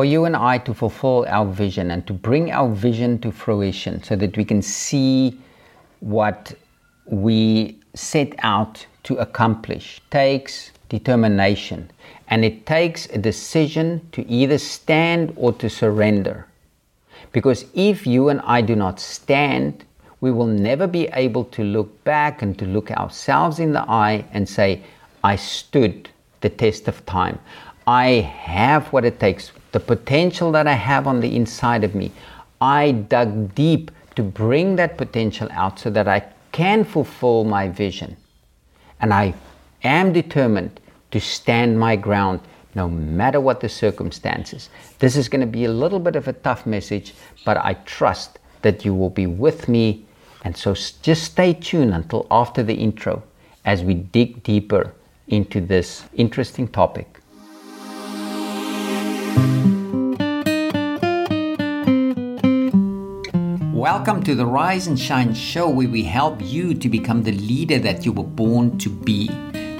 for you and I to fulfill our vision and to bring our vision to fruition so that we can see what we set out to accomplish takes determination and it takes a decision to either stand or to surrender. Because if you and I do not stand, we will never be able to look back and to look ourselves in the eye and say, I stood the test of time. I have what it takes, the potential that I have on the inside of me. I dug deep to bring that potential out so that I can fulfill my vision. And I am determined to stand my ground no matter what the circumstances. This is going to be a little bit of a tough message, but I trust that you will be with me. And so just stay tuned until after the intro as we dig deeper into this interesting topic. Welcome to the Rise and Shine show where we help you to become the leader that you were born to be.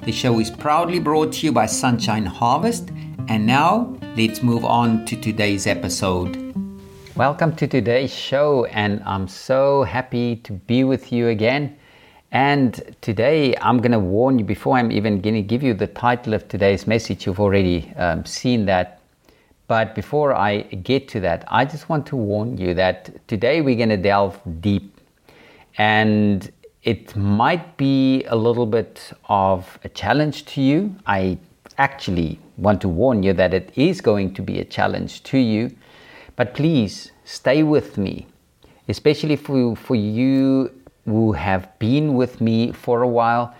The show is proudly brought to you by SonShine Harvest. And now let's move on to today's episode. Welcome to today's show, and I'm so happy to be with you again. And today I'm going to warn you before I'm even going to give you the title of today's message. You've already um, seen that. But before I get to that, I just want to warn you that today we're going to delve deep. And it might be a little bit of a challenge to you. I actually want to warn you that it is going to be a challenge to you. But please stay with me, especially for, for you who have been with me for a while,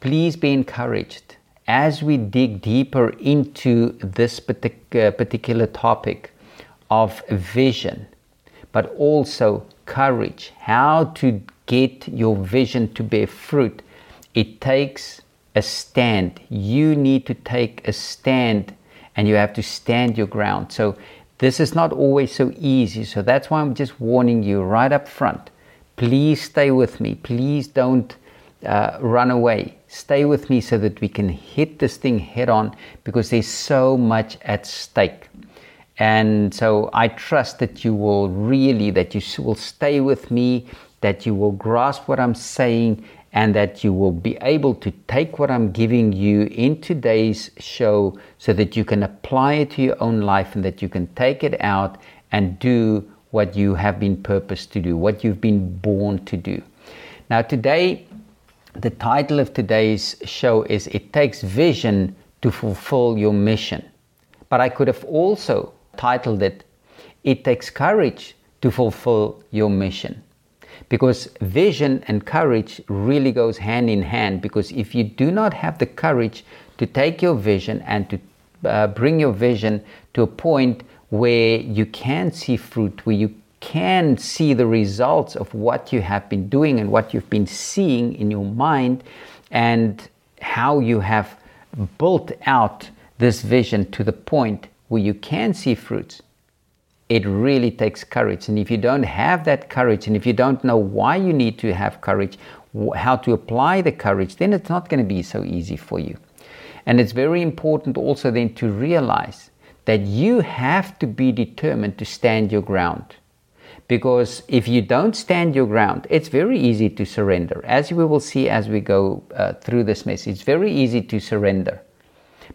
please be encouraged as we dig deeper into this particular topic of vision, but also courage, how to get your vision to bear fruit. It takes a stand. You need to take a stand and you have to stand your ground. So, this is not always so easy. So, that's why I'm just warning you right up front Please stay with me. Please don't uh, run away. Stay with me so that we can hit this thing head on because there's so much at stake. And so I trust that you will really, that you will stay with me, that you will grasp what I'm saying, and that you will be able to take what I'm giving you in today's show so that you can apply it to your own life and that you can take it out and do what you have been purposed to do, what you've been born to do. Now, today, the title of today's show is It Takes Vision to Fulfill Your Mission. But I could have also titled it It Takes Courage to Fulfill Your Mission. Because vision and courage really goes hand in hand because if you do not have the courage to take your vision and to uh, bring your vision to a point where you can see fruit, where you can see the results of what you have been doing and what you've been seeing in your mind, and how you have built out this vision to the point where you can see fruits. It really takes courage. And if you don't have that courage, and if you don't know why you need to have courage, how to apply the courage, then it's not going to be so easy for you. And it's very important also then to realize that you have to be determined to stand your ground. Because if you don't stand your ground, it's very easy to surrender. As we will see as we go uh, through this message, it's very easy to surrender.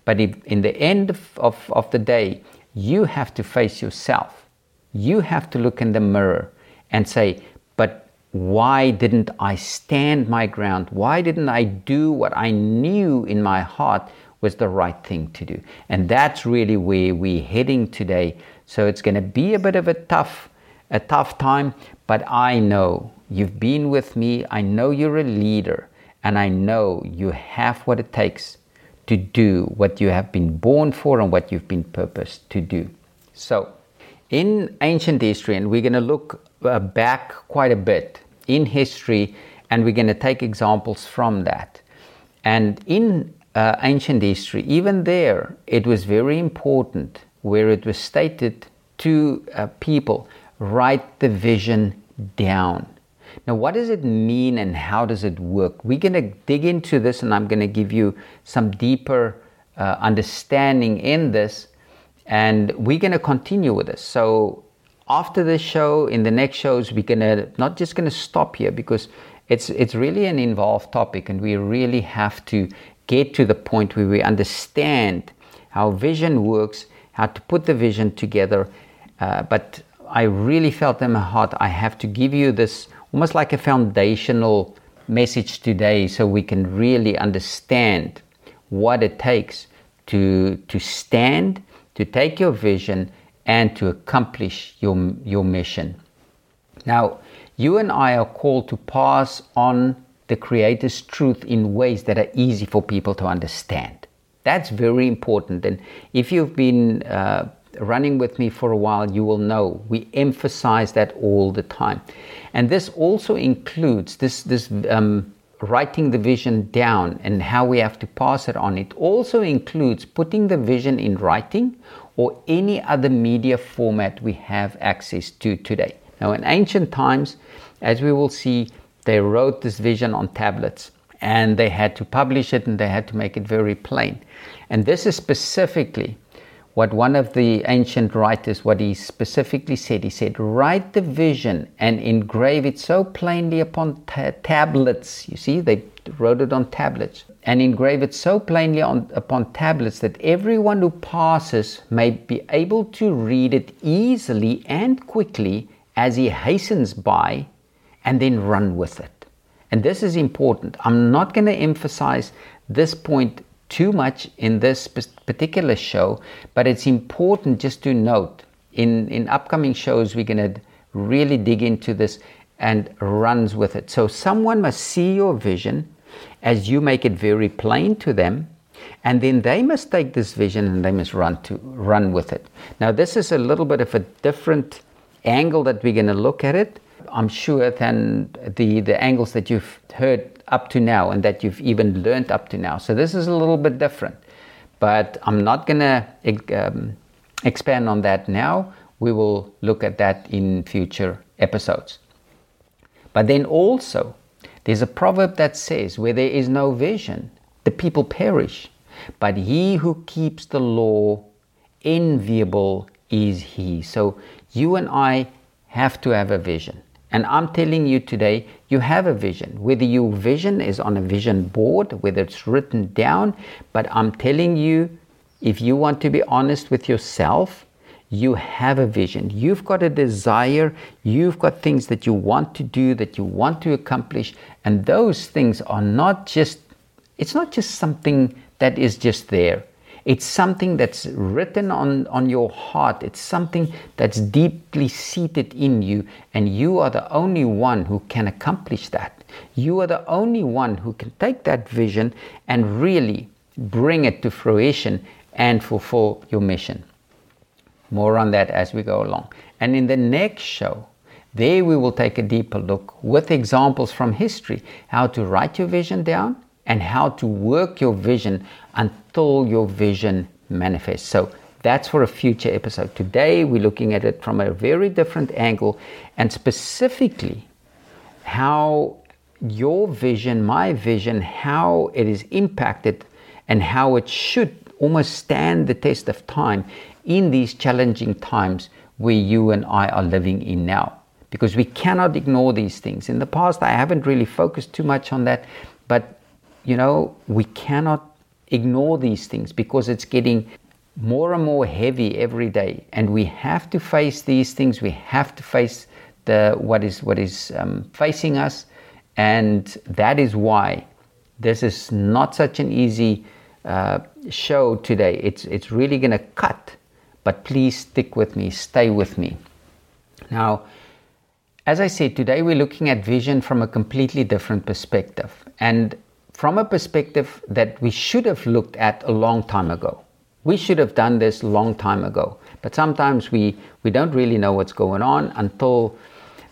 But if, in the end of, of, of the day, you have to face yourself. You have to look in the mirror and say, But why didn't I stand my ground? Why didn't I do what I knew in my heart was the right thing to do. And that's really where we're heading today. So it's going to be a bit of a tough a tough time, but I know you've been with me. I know you're a leader and I know you have what it takes to do what you have been born for and what you've been purposed to do. So, in ancient history, and we're going to look uh, back quite a bit in history, and we're going to take examples from that. And in uh, ancient history, even there, it was very important where it was stated to uh, people write the vision down. Now, what does it mean and how does it work? We're going to dig into this and I'm going to give you some deeper uh, understanding in this. And we're going to continue with this. So after this show, in the next shows, we're going to not just going to stop here because it's it's really an involved topic, and we really have to get to the point where we understand how vision works, how to put the vision together. Uh, but I really felt in my heart I have to give you this almost like a foundational message today so we can really understand what it takes to, to stand, to take your vision, and to accomplish your, your mission. Now, you and I are called to pass on the Creator's truth in ways that are easy for people to understand. That's very important. And if you've been uh, running with me for a while, you will know we emphasize that all the time. And this also includes this, this um, writing the vision down and how we have to pass it on. It also includes putting the vision in writing or any other media format we have access to today. Now, in ancient times, as we will see, they wrote this vision on tablets and they had to publish it and they had to make it very plain. And this is specifically what one of the ancient writers, what he specifically said, he said, write the vision and engrave it so plainly upon ta- tablets. You see, they wrote it on tablets and engrave it so plainly on, upon tablets that everyone who passes may be able to read it easily and quickly as he hastens by and then run with it. And this is important. I'm not going to emphasize this point too much in this particular show, but it's important just to note in, in upcoming shows, we're going to really dig into this and runs with it. So someone must see your vision as you make it very plain to them, and then they must take this vision and they must run to run with it. Now, this is a little bit of a different angle that we're going to look at it. I'm sure than the the angles that you've heard up to now and that you've even learned up to now. So this is a little bit different, but I'm not going to um, expand on that now. We will look at that in future episodes. But then also, there's a proverb that says, Where there is no vision, the people perish. But he who keeps the law, enviable is he. So you and I have to have a vision. And I'm telling you today, you have a vision. Whether your vision is on a vision board, whether it's written down, but I'm telling you, if you want to be honest with yourself, you have a vision. You've got a desire. You've got things that you want to do, that you want to accomplish. And those things are not just, it's not just something that is just there. It's something that's written on, on your heart. It's something that's deeply seated in you, and you are the only one who can accomplish that. You are the only one who can take that vision and really bring it to fruition and fulfill your mission. More on that as we go along. And in the next show, there we will take a deeper look with examples from history how to write your vision down and how to work your vision until your vision manifests. So that's for a future episode. Today we're looking at it from a very different angle and specifically how your vision, my vision, how it is impacted and how it should almost stand the test of time in these challenging times where you and I are living in now. Because we cannot ignore these things. In the past, I haven't really focused too much on that, but you know, we cannot ignore these things because it's getting more and more heavy every day. And we have to face these things. We have to face the what is what is um, facing us. And that is why this is not such an easy uh, show today. It's it's really going to cut. But please stick with me. Stay with me. Now as i said today we're looking at vision from a completely different perspective. And from a perspective that we should have looked at a long time ago. We should have done this a long time ago. But sometimes we, we don't really know what's going on until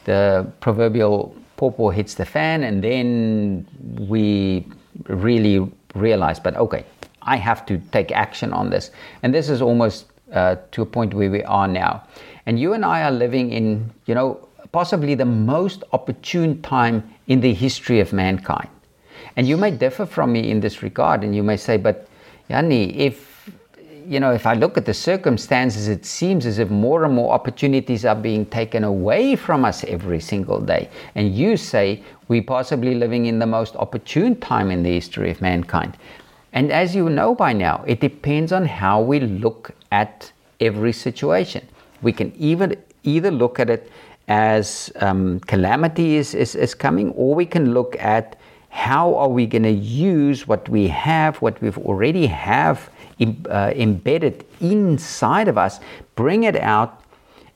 the proverbial pawpaw hits the fan and then we really realize, but okay, I have to take action on this. And this is almost uh, to a point where we are now. And you and I are living in, you know, possibly the most opportune time in the history of mankind. And you may differ from me in this regard, and you may say, but Yanni, if you know, if I look at the circumstances, it seems as if more and more opportunities are being taken away from us every single day. And you say we're possibly living in the most opportune time in the history of mankind. And as you know by now, it depends on how we look at every situation. We can even either look at it as um, calamity is, is, is coming, or we can look at how are we going to use what we have, what we've already have uh, embedded inside of us, bring it out,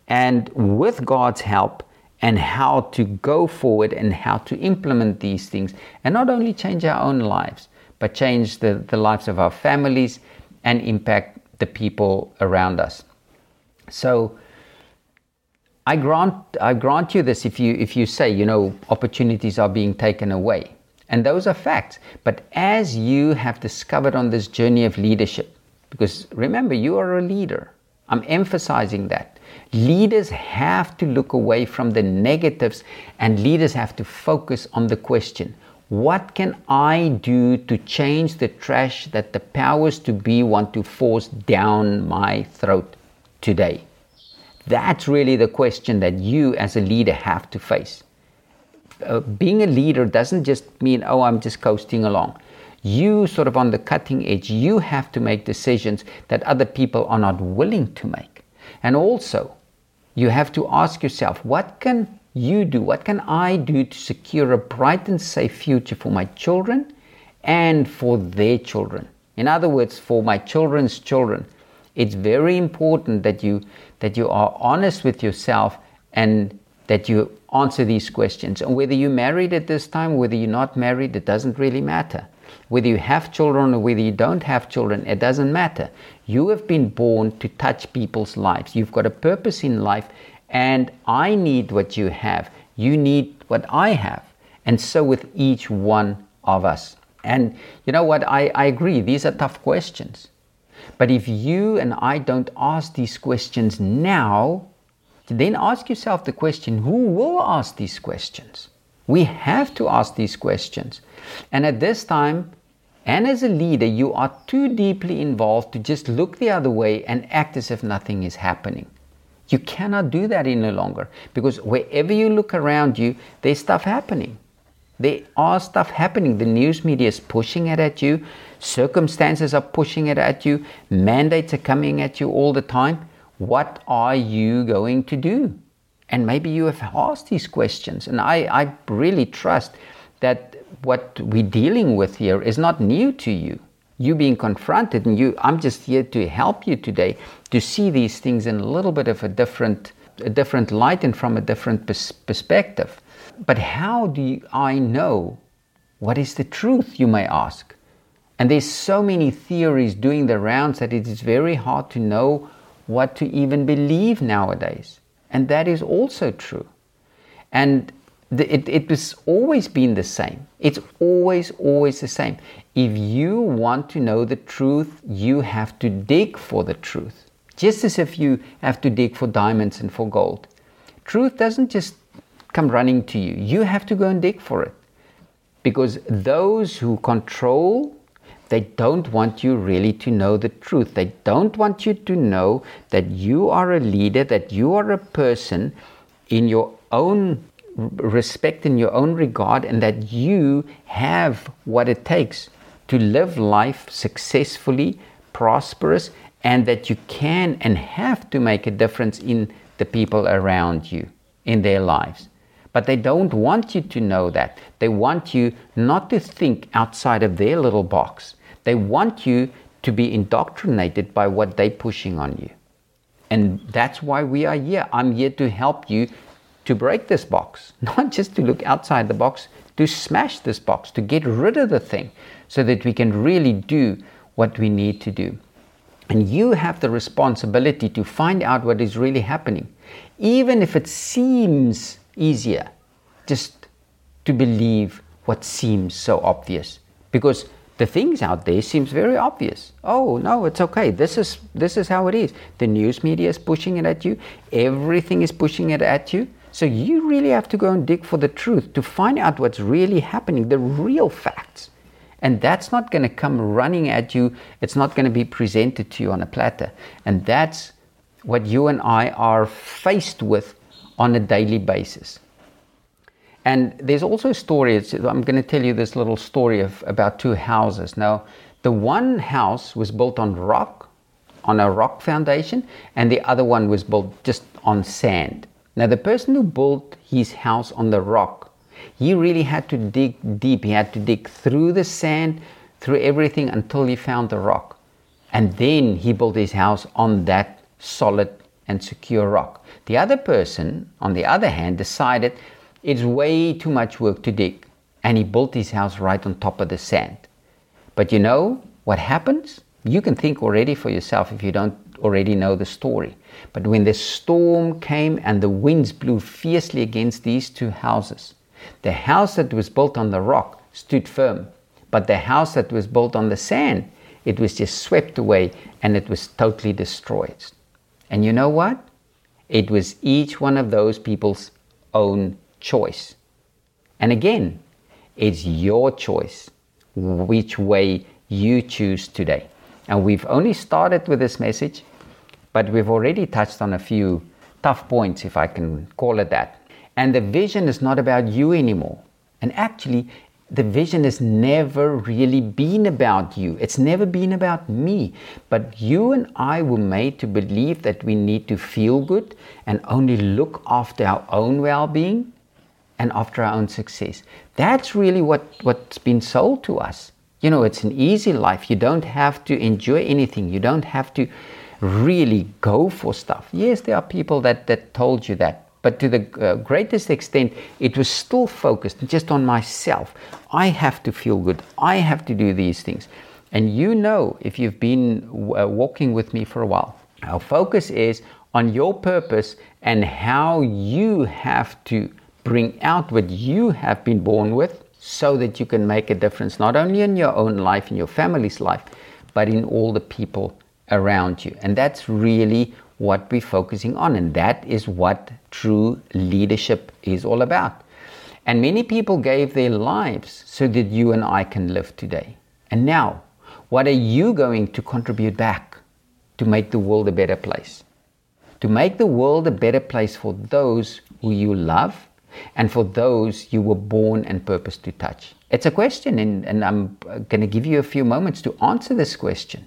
and with God's help, and how to go forward and how to implement these things, and not only change our own lives, but change the, the lives of our families and impact the people around us. So, I grant, I grant you this if you, if you say, you know, opportunities are being taken away. And those are facts. But as you have discovered on this journey of leadership, because remember, you are a leader, I'm emphasizing that. Leaders have to look away from the negatives and leaders have to focus on the question what can I do to change the trash that the powers to be want to force down my throat today? That's really the question that you as a leader have to face. Uh, being a leader doesn't just mean, oh, I'm just coasting along. You, sort of on the cutting edge, you have to make decisions that other people are not willing to make. And also, you have to ask yourself, what can you do? What can I do to secure a bright and safe future for my children and for their children? In other words, for my children's children. It's very important that you that you are honest with yourself and that you answer these questions. And whether you're married at this time, whether you're not married, it doesn't really matter. Whether you have children or whether you don't have children, it doesn't matter. You have been born to touch people's lives. You've got a purpose in life, and I need what you have. You need what I have. And so with each one of us. And you know what? I, I agree, these are tough questions. But if you and I don't ask these questions now, then ask yourself the question who will ask these questions? We have to ask these questions. And at this time, and as a leader, you are too deeply involved to just look the other way and act as if nothing is happening. You cannot do that any longer because wherever you look around you, there's stuff happening. There are stuff happening. The news media is pushing it at you. Circumstances are pushing it at you. Mandates are coming at you all the time. What are you going to do? And maybe you have asked these questions. And I, I really trust that what we're dealing with here is not new to you. You being confronted, and you, I'm just here to help you today to see these things in a little bit of a different, a different light and from a different pers- perspective. But how do you, I know what is the truth, you may ask? And there's so many theories doing the rounds that it is very hard to know what to even believe nowadays. And that is also true. And the, it, it has always been the same. It's always, always the same. If you want to know the truth, you have to dig for the truth. Just as if you have to dig for diamonds and for gold. Truth doesn't just come running to you. You have to go and dig for it. Because those who control, they don't want you really to know the truth. They don't want you to know that you are a leader, that you are a person in your own respect, in your own regard, and that you have what it takes to live life successfully, prosperous, and that you can and have to make a difference in the people around you, in their lives. But they don't want you to know that. They want you not to think outside of their little box. They want you to be indoctrinated by what they're pushing on you. And that's why we are here. I'm here to help you to break this box, not just to look outside the box, to smash this box, to get rid of the thing so that we can really do what we need to do. And you have the responsibility to find out what is really happening, even if it seems easier just to believe what seems so obvious because the things out there seems very obvious oh no it's okay this is this is how it is the news media is pushing it at you everything is pushing it at you so you really have to go and dig for the truth to find out what's really happening the real facts And that's not going to come running at you. It's not going to be presented to you on a platter. And that's what you and I are faced with on a daily basis. And there's also a story, I'm going to tell you this little story of about two houses. Now, the one house was built on rock, on a rock foundation, and the other one was built just on sand. Now, the person who built his house on the rock, he really had to dig deep. He had to dig through the sand, through everything until he found the rock. And then he built his house on that solid and secure rock. The other person, on the other hand, decided it's way too much work to dig, and he built his house right on top of the sand. But you know what happens? You can think already for yourself if you don't already know the story. But when the storm came and the winds blew fiercely against these two houses, the house that was built on the rock stood firm, but the house that was built on the sand, it was just swept away and it was totally destroyed. And you know what? It was each one of those people's own choice. And again, it's your choice which way you choose today. And we've only started with this message, but we've already touched on a few tough points, if I can call it that. And the vision is not about you anymore. And actually, the vision has never really been about you. It's never been about me. But you and I were made to believe that we need to feel good and only look after our own well being and after our own success. That's really what, what's been sold to us. You know, it's an easy life. You don't have to enjoy anything. You don't have to really go for stuff. Yes, there are people that, that told you that. But to the uh, greatest extent, it was still focused just on myself. I have to feel good. I have to do these things. And you know, if you've been uh, walking with me for a while, our focus is on your purpose and how you have to bring out what you have been born with so that you can make a difference not only in your own life, in your family's life, but in all the people around you. And that's really what we're focusing on. And that is what true leadership is all about. And many people gave their lives so that you and I can live today. And now, what are you going to contribute back to make the world a better place? To make the world a better place for those who you love and for those you were born and purposed to touch? It's a question, and, and I'm going to give you a few moments to answer this question.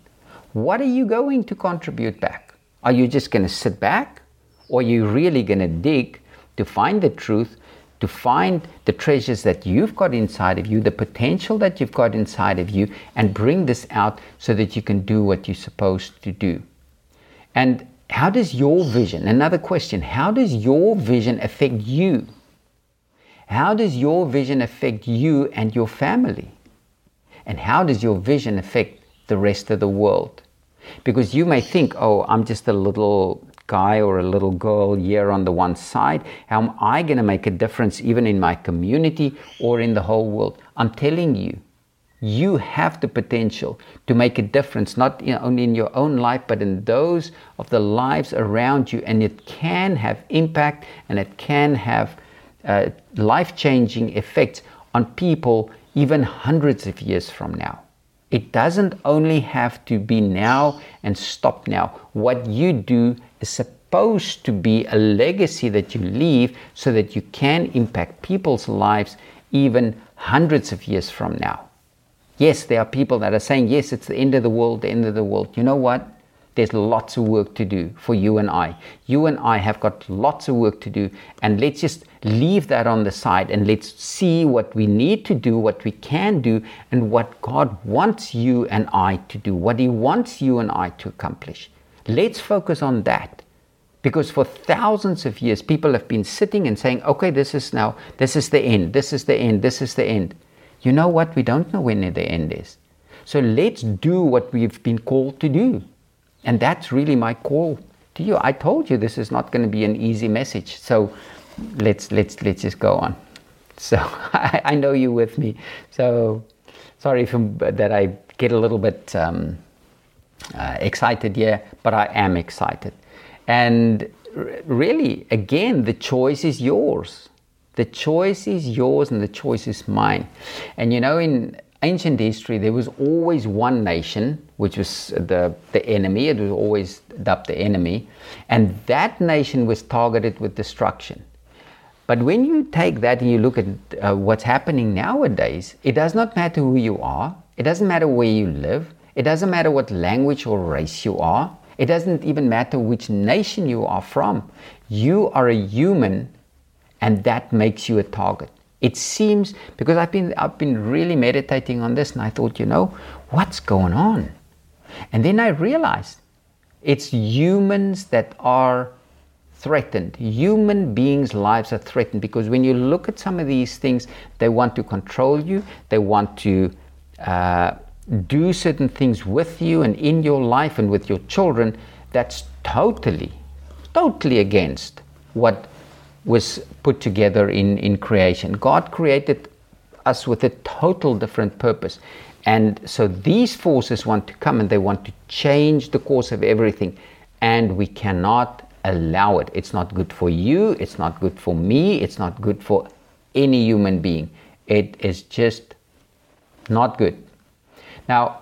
What are you going to contribute back? Are you just going to sit back? Or are you really going to dig to find the truth, to find the treasures that you've got inside of you, the potential that you've got inside of you, and bring this out so that you can do what you're supposed to do? And how does your vision, another question, how does your vision affect you? How does your vision affect you and your family? And how does your vision affect the rest of the world? Because you may think, oh, I'm just a little guy or a little girl here on the one side. How am I going to make a difference even in my community or in the whole world? I'm telling you, you have the potential to make a difference, not only in your own life, but in those of the lives around you. And it can have impact and it can have life changing effects on people even hundreds of years from now. It doesn't only have to be now and stop now. What you do is supposed to be a legacy that you leave so that you can impact people's lives even hundreds of years from now. Yes, there are people that are saying, yes, it's the end of the world, the end of the world. You know what? There's lots of work to do for you and I. You and I have got lots of work to do, and let's just leave that on the side and let's see what we need to do, what we can do, and what God wants you and I to do, what He wants you and I to accomplish. Let's focus on that. Because for thousands of years, people have been sitting and saying, okay, this is now, this is the end, this is the end, this is the end. You know what? We don't know when the end is. So let's do what we've been called to do. And that's really my call to you. I told you this is not going to be an easy message. So let's let's let's just go on. So I, I know you with me. So sorry if, that I get a little bit um, uh, excited here, but I am excited. And really, again, the choice is yours. The choice is yours, and the choice is mine. And you know, in ancient history, there was always one nation, which was the, the enemy. It was always dubbed the enemy. And that nation was targeted with destruction. But when you take that and you look at uh, what's happening nowadays, it does not matter who you are, it doesn't matter where you live, it doesn't matter what language or race you are, it doesn't even matter which nation you are from. You are a human, and that makes you a target. It seems because I've been I've been really meditating on this, and I thought, you know, what's going on? And then I realized it's humans that are threatened. Human beings' lives are threatened because when you look at some of these things, they want to control you, they want to uh, do certain things with you and in your life and with your children. That's totally, totally against what was put together in, in creation. God created us with a total different purpose. And so these forces want to come and they want to change the course of everything. And we cannot allow it. It's not good for you, it's not good for me, it's not good for any human being. It is just not good. Now,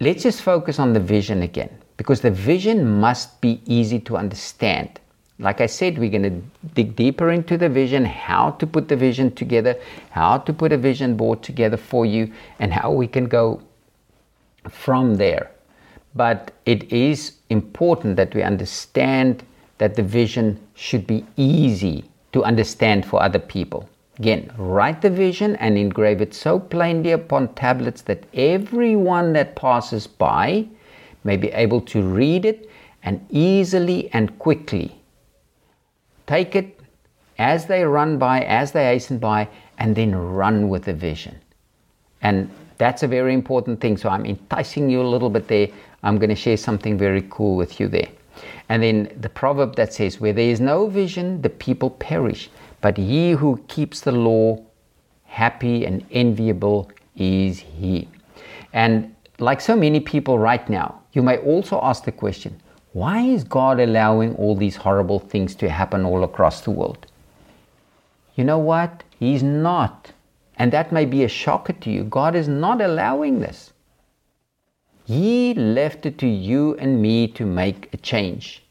let's just focus on the vision again because the vision must be easy to understand. Like I said, we're going to dig deeper into the vision, how to put the vision together, how to put a vision board together for you, and how we can go from there. But it is important that we understand that the vision should be easy to understand for other people. Again, write the vision and engrave it so plainly upon tablets that everyone that passes by may be able to read it and easily and quickly take it as they run by, as they hasten by, and then run with the vision. And that's a very important thing. So I'm enticing you a little bit there. I'm going to share something very cool with you there. And then the proverb that says, Where there is no vision, the people perish. But he who keeps the law, happy and enviable is he. And like so many people right now, you may also ask the question why is God allowing all these horrible things to happen all across the world? You know what? He's not. And that may be a shocker to you. God is not allowing this. He left it to you and me to make a change.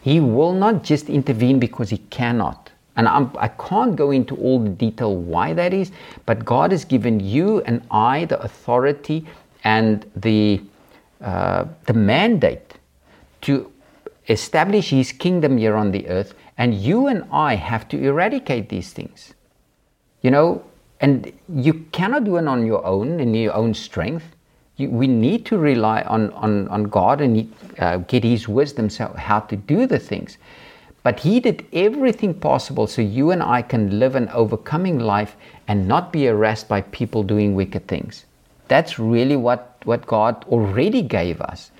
He will not just intervene because He cannot. And I'm, I can not go into all the detail why that is, but God has given you and I the authority and the, uh, the mandate to establish His kingdom here on the earth, and you and I have to eradicate these things. You know, and you cannot do it on your own in your own strength. You, we need to rely on, on, on God and uh, get His wisdom so how to do the things. But He did everything possible so you and I can live an overcoming life and not be harassed by people doing wicked things. That's really what, what God already gave us.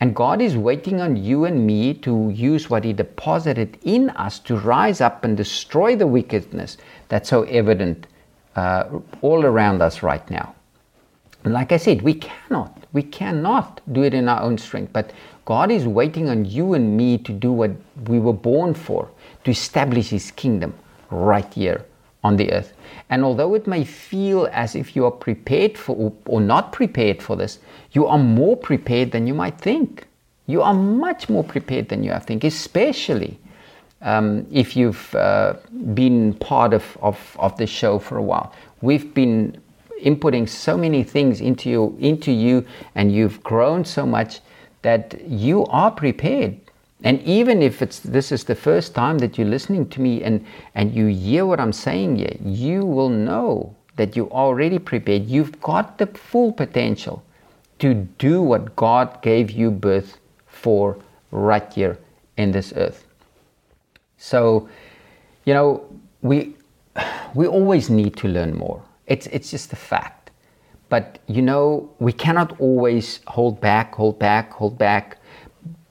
And God is waiting on you and me to use what He deposited in us to rise up and destroy the wickedness that's so evident uh, all around us right now. And like I said, we cannot, we cannot do it in our own strength, but God is waiting on you and me to do what we were born for, to establish His kingdom right here on the earth. And although it may feel as if you are prepared for or not prepared for this, you are more prepared than you might think. You are much more prepared than you think, especially um, if you've uh, been part of, of, of the show for a while. We've been inputting so many things into you, into you, and you've grown so much that you are prepared. And even if it's this is the first time that you're listening to me and, and you hear what I'm saying here, you will know that you're already prepared. You've got the full potential to do what God gave you birth for right here in this earth. So, you know, we we always need to learn more. It's it's just a fact. But you know, we cannot always hold back, hold back, hold back,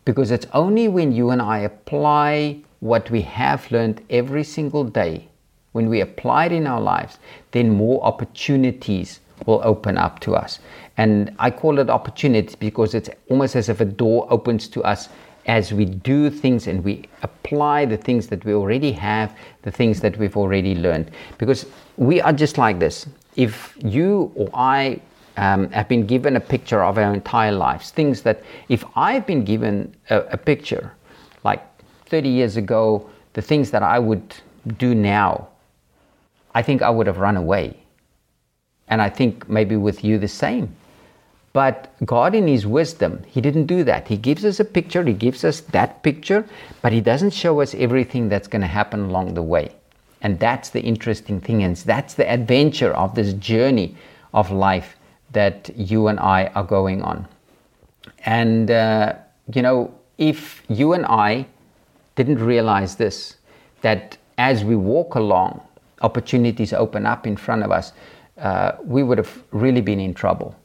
because it's only when you and I apply what we have learned every single day, when we apply it in our lives, then more opportunities will open up to us. And I call it opportunity because it's almost as if a door opens to us as we do things and we apply the things that we already have, the things that we've already learned. Because we are just like this if you or I um, have been given a picture of our entire lives. Things that, if I've been given a, a picture, like 30 years ago, the things that I would do now, I think I would have run away. And I think maybe with you the same. But God, in His wisdom, He didn't do that. He gives us a picture, He gives us that picture, but He doesn't show us everything that's going to happen along the way. And that's the interesting thing, and that's the adventure of this journey of life that you and I are going on. And, uh, you know, if you and I didn't realize this, that as we walk along, opportunities open up in front of us, uh, we would have really been in trouble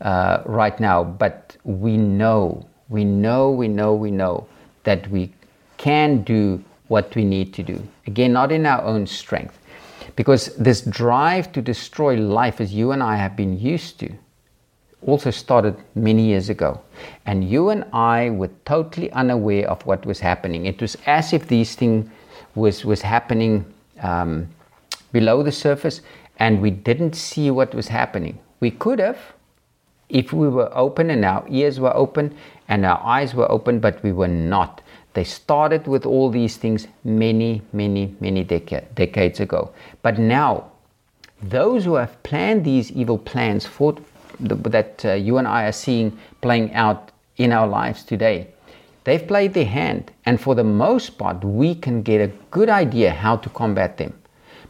uh, right now. But we know, we know, we know, we know that we can do what we need to do. Again, not in our own strength. Because this drive to destroy life, as you and I have been used to, also started many years ago. And you and I were totally unaware of what was happening. It was as if these things was, was happening um, below the surface and we didn't see what was happening. We could have if we were open and our ears were open and our eyes were open, but we were not. They started with all these things many, many, many deca- decades ago. But now, those who have planned these evil plans for, the, that uh, you and I are seeing playing out in our lives today, they've played their hand. And for the most part, we can get a good idea how to combat them.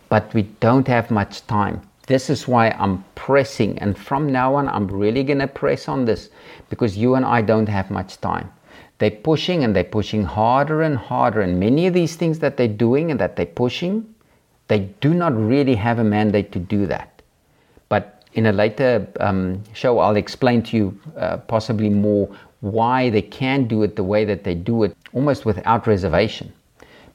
But we don't have much time. This is why I'm pressing. And from now on, I'm really going to press on this because you and I don't have much time. They're pushing and they're pushing harder and harder. And many of these things that they're doing and that they're pushing, they do not really have a mandate to do that. But in a later um, show, I'll explain to you uh, possibly more why they can do it the way that they do it, almost without reservation.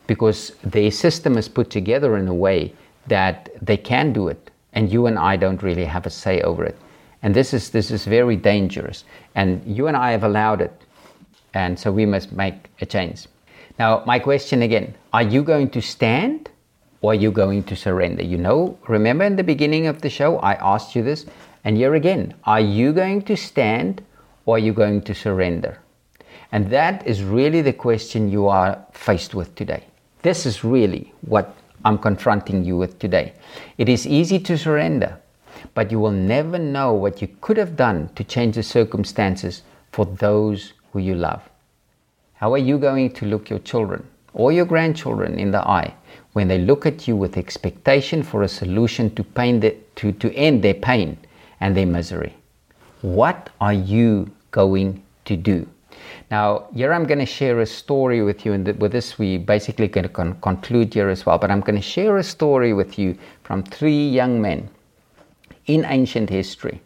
Because their system is put together in a way that they can do it, and you and I don't really have a say over it. And this is, this is very dangerous. And you and I have allowed it and so we must make a change. Now, my question again are you going to stand or are you going to surrender? You know, remember in the beginning of the show, I asked you this, and here again are you going to stand or are you going to surrender? And that is really the question you are faced with today. This is really what I'm confronting you with today. It is easy to surrender, but you will never know what you could have done to change the circumstances for those who you love? How are you going to look your children or your grandchildren in the eye when they look at you with expectation for a solution to, pain the, to, to end their pain and their misery? What are you going to do? Now, here I'm going to share a story with you, and with this, we basically going to con- conclude here as well. But I'm going to share a story with you from three young men in ancient history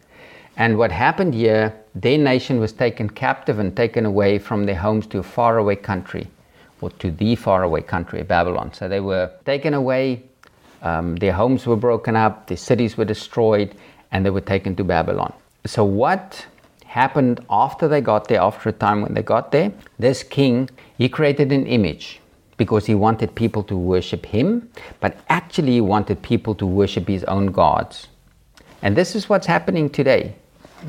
and what happened here, their nation was taken captive and taken away from their homes to a faraway country, or to the faraway country, of Babylon. So they were taken away, um, their homes were broken up, their cities were destroyed, and they were taken to Babylon. So, what happened after they got there, after a time when they got there? This king, he created an image because he wanted people to worship him, but actually he wanted people to worship his own gods. And this is what's happening today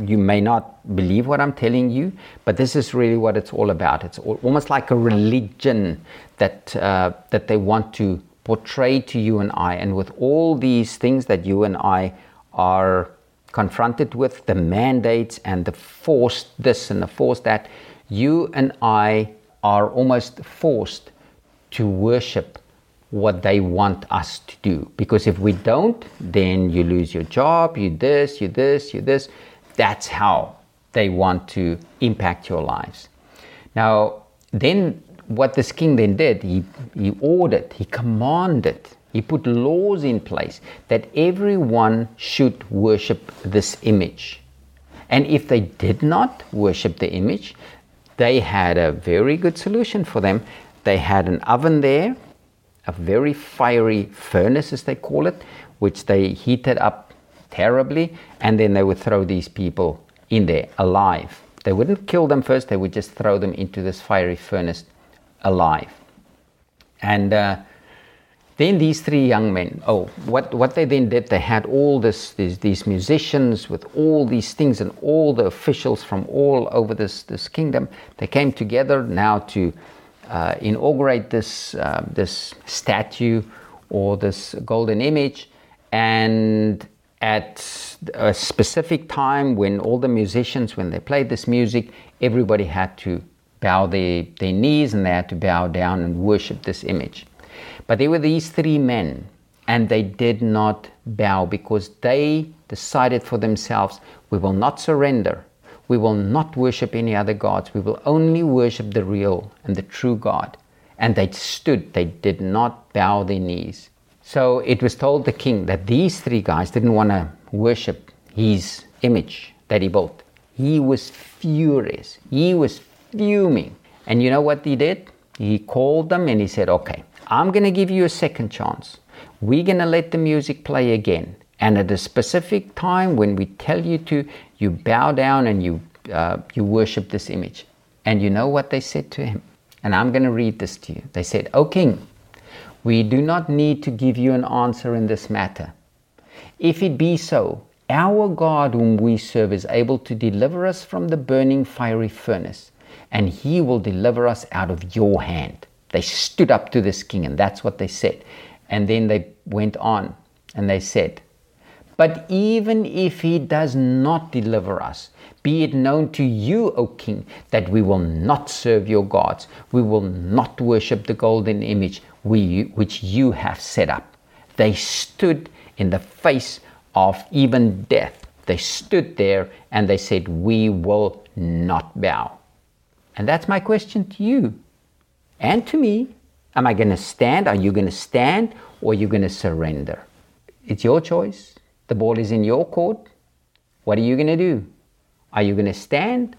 you may not believe what I'm telling you, but this is really what it's all about. It's almost like a religion that uh, that they want to portray to you and I. And with all these things that you and I are confronted with, the mandates and the forced this and the forced that, you and I are almost forced to worship what they want us to do. Because if we don't, then you lose your job, you this, you this, you this that's how they want to impact your lives. Now, then what this king then did, he, he ordered, he commanded, he put laws in place that everyone should worship this image. And if they did not worship the image, they had a very good solution for them. They had an oven there, a very fiery furnace, as they call it, which they heated up terribly, and then they would throw these people in there alive. They wouldn't kill them first, they would just throw them into this fiery furnace alive. And uh, then these three young men, oh, what, what they then did, they had all this, these, these musicians with all these things and all the officials from all over this, this kingdom. They came together now to uh, inaugurate this, uh, this statue or this golden image. And at a specific time when all the musicians, when they played this music, everybody had to bow their, their knees and they had to bow down and worship this image. But there were these three men, and they did not bow because they decided for themselves we will not surrender. We will not worship any other gods. We will only worship the real and the true God. And they stood, they did not bow their knees. So it was told the king that these three guys didn't want to worship his image that he built. He was furious. He was fuming. And you know what he did? He called them and he said, Okay, I'm going to give you a second chance. We're going to let the music play again. And at a specific time, when we tell you to, you bow down and you, uh, you worship this image. And you know what they said to him? And I'm going to read this to you. They said, O king, we do not need to give you an answer in this matter. If it be so, our God, whom we serve, is able to deliver us from the burning fiery furnace, and he will deliver us out of your hand. They stood up to this king, and that's what they said. And then they went on and they said, But even if he does not deliver us, be it known to you, O king, that we will not serve your gods. We will not worship the golden image we, which you have set up. They stood in the face of even death. They stood there and they said, We will not bow. And that's my question to you and to me. Am I going to stand? Are you going to stand or are you going to surrender? It's your choice. The ball is in your court. What are you going to do? Are you going to stand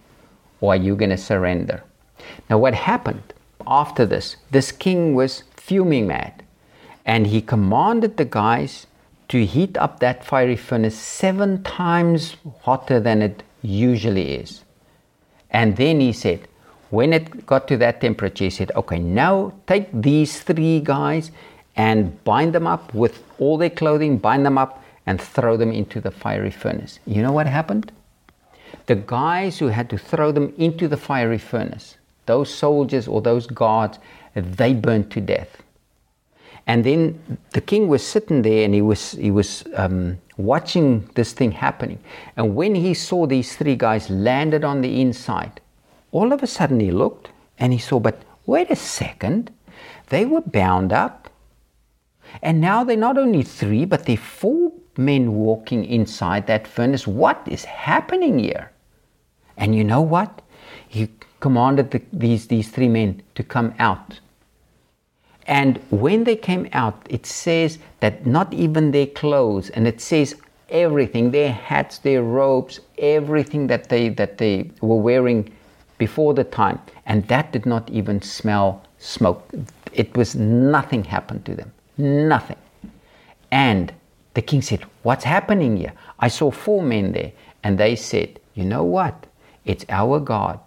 or are you going to surrender? Now, what happened after this? This king was fuming mad and he commanded the guys to heat up that fiery furnace seven times hotter than it usually is. And then he said, when it got to that temperature, he said, okay, now take these three guys and bind them up with all their clothing, bind them up, and throw them into the fiery furnace. You know what happened? The guys who had to throw them into the fiery furnace, those soldiers or those guards, they burned to death. And then the king was sitting there and he was, he was um, watching this thing happening. And when he saw these three guys landed on the inside, all of a sudden he looked and he saw, but wait a second, they were bound up. And now they're not only three, but they're four men walking inside that furnace. What is happening here? And you know what? He commanded the, these, these three men to come out. And when they came out, it says that not even their clothes, and it says everything, their hats, their robes, everything that they, that they were wearing before the time, and that did not even smell smoke. It was nothing happened to them. Nothing. And the king said, What's happening here? I saw four men there, and they said, You know what? It's our God.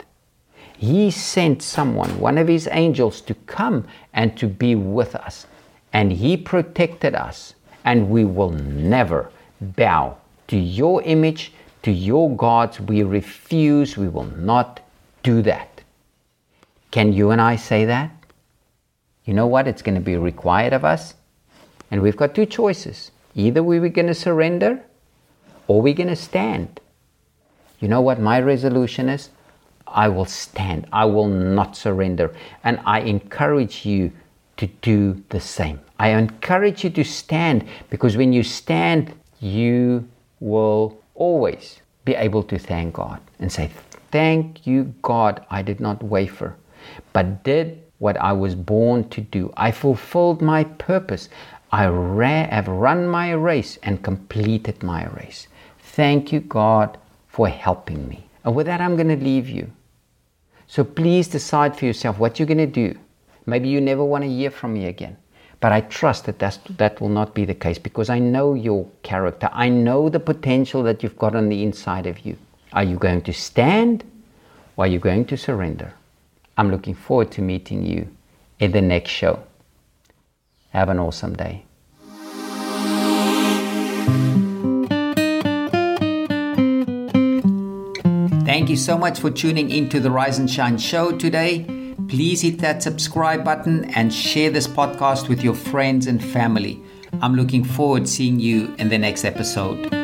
He sent someone, one of his angels, to come and to be with us. And he protected us, and we will never bow to your image, to your gods. We refuse, we will not do that. Can you and I say that? You know what? It's going to be required of us. And we've got two choices. Either we are going to surrender or we're going to stand. You know what my resolution is? I will stand. I will not surrender. And I encourage you to do the same. I encourage you to stand because when you stand, you will always be able to thank God and say, Thank you, God, I did not waver, but did what I was born to do. I fulfilled my purpose. I have run my race and completed my race. Thank you, God, for helping me. And with that, I'm going to leave you. So please decide for yourself what you're going to do. Maybe you never want to hear from me again. But I trust that that's, that will not be the case because I know your character. I know the potential that you've got on the inside of you. Are you going to stand or are you going to surrender? I'm looking forward to meeting you in the next show. Have an awesome day. Thank you so much for tuning into the Rise and Shine show today. Please hit that subscribe button and share this podcast with your friends and family. I'm looking forward to seeing you in the next episode.